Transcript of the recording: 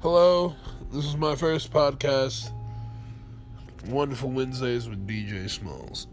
Hello, this is my first podcast. Wonderful Wednesdays with DJ Smalls.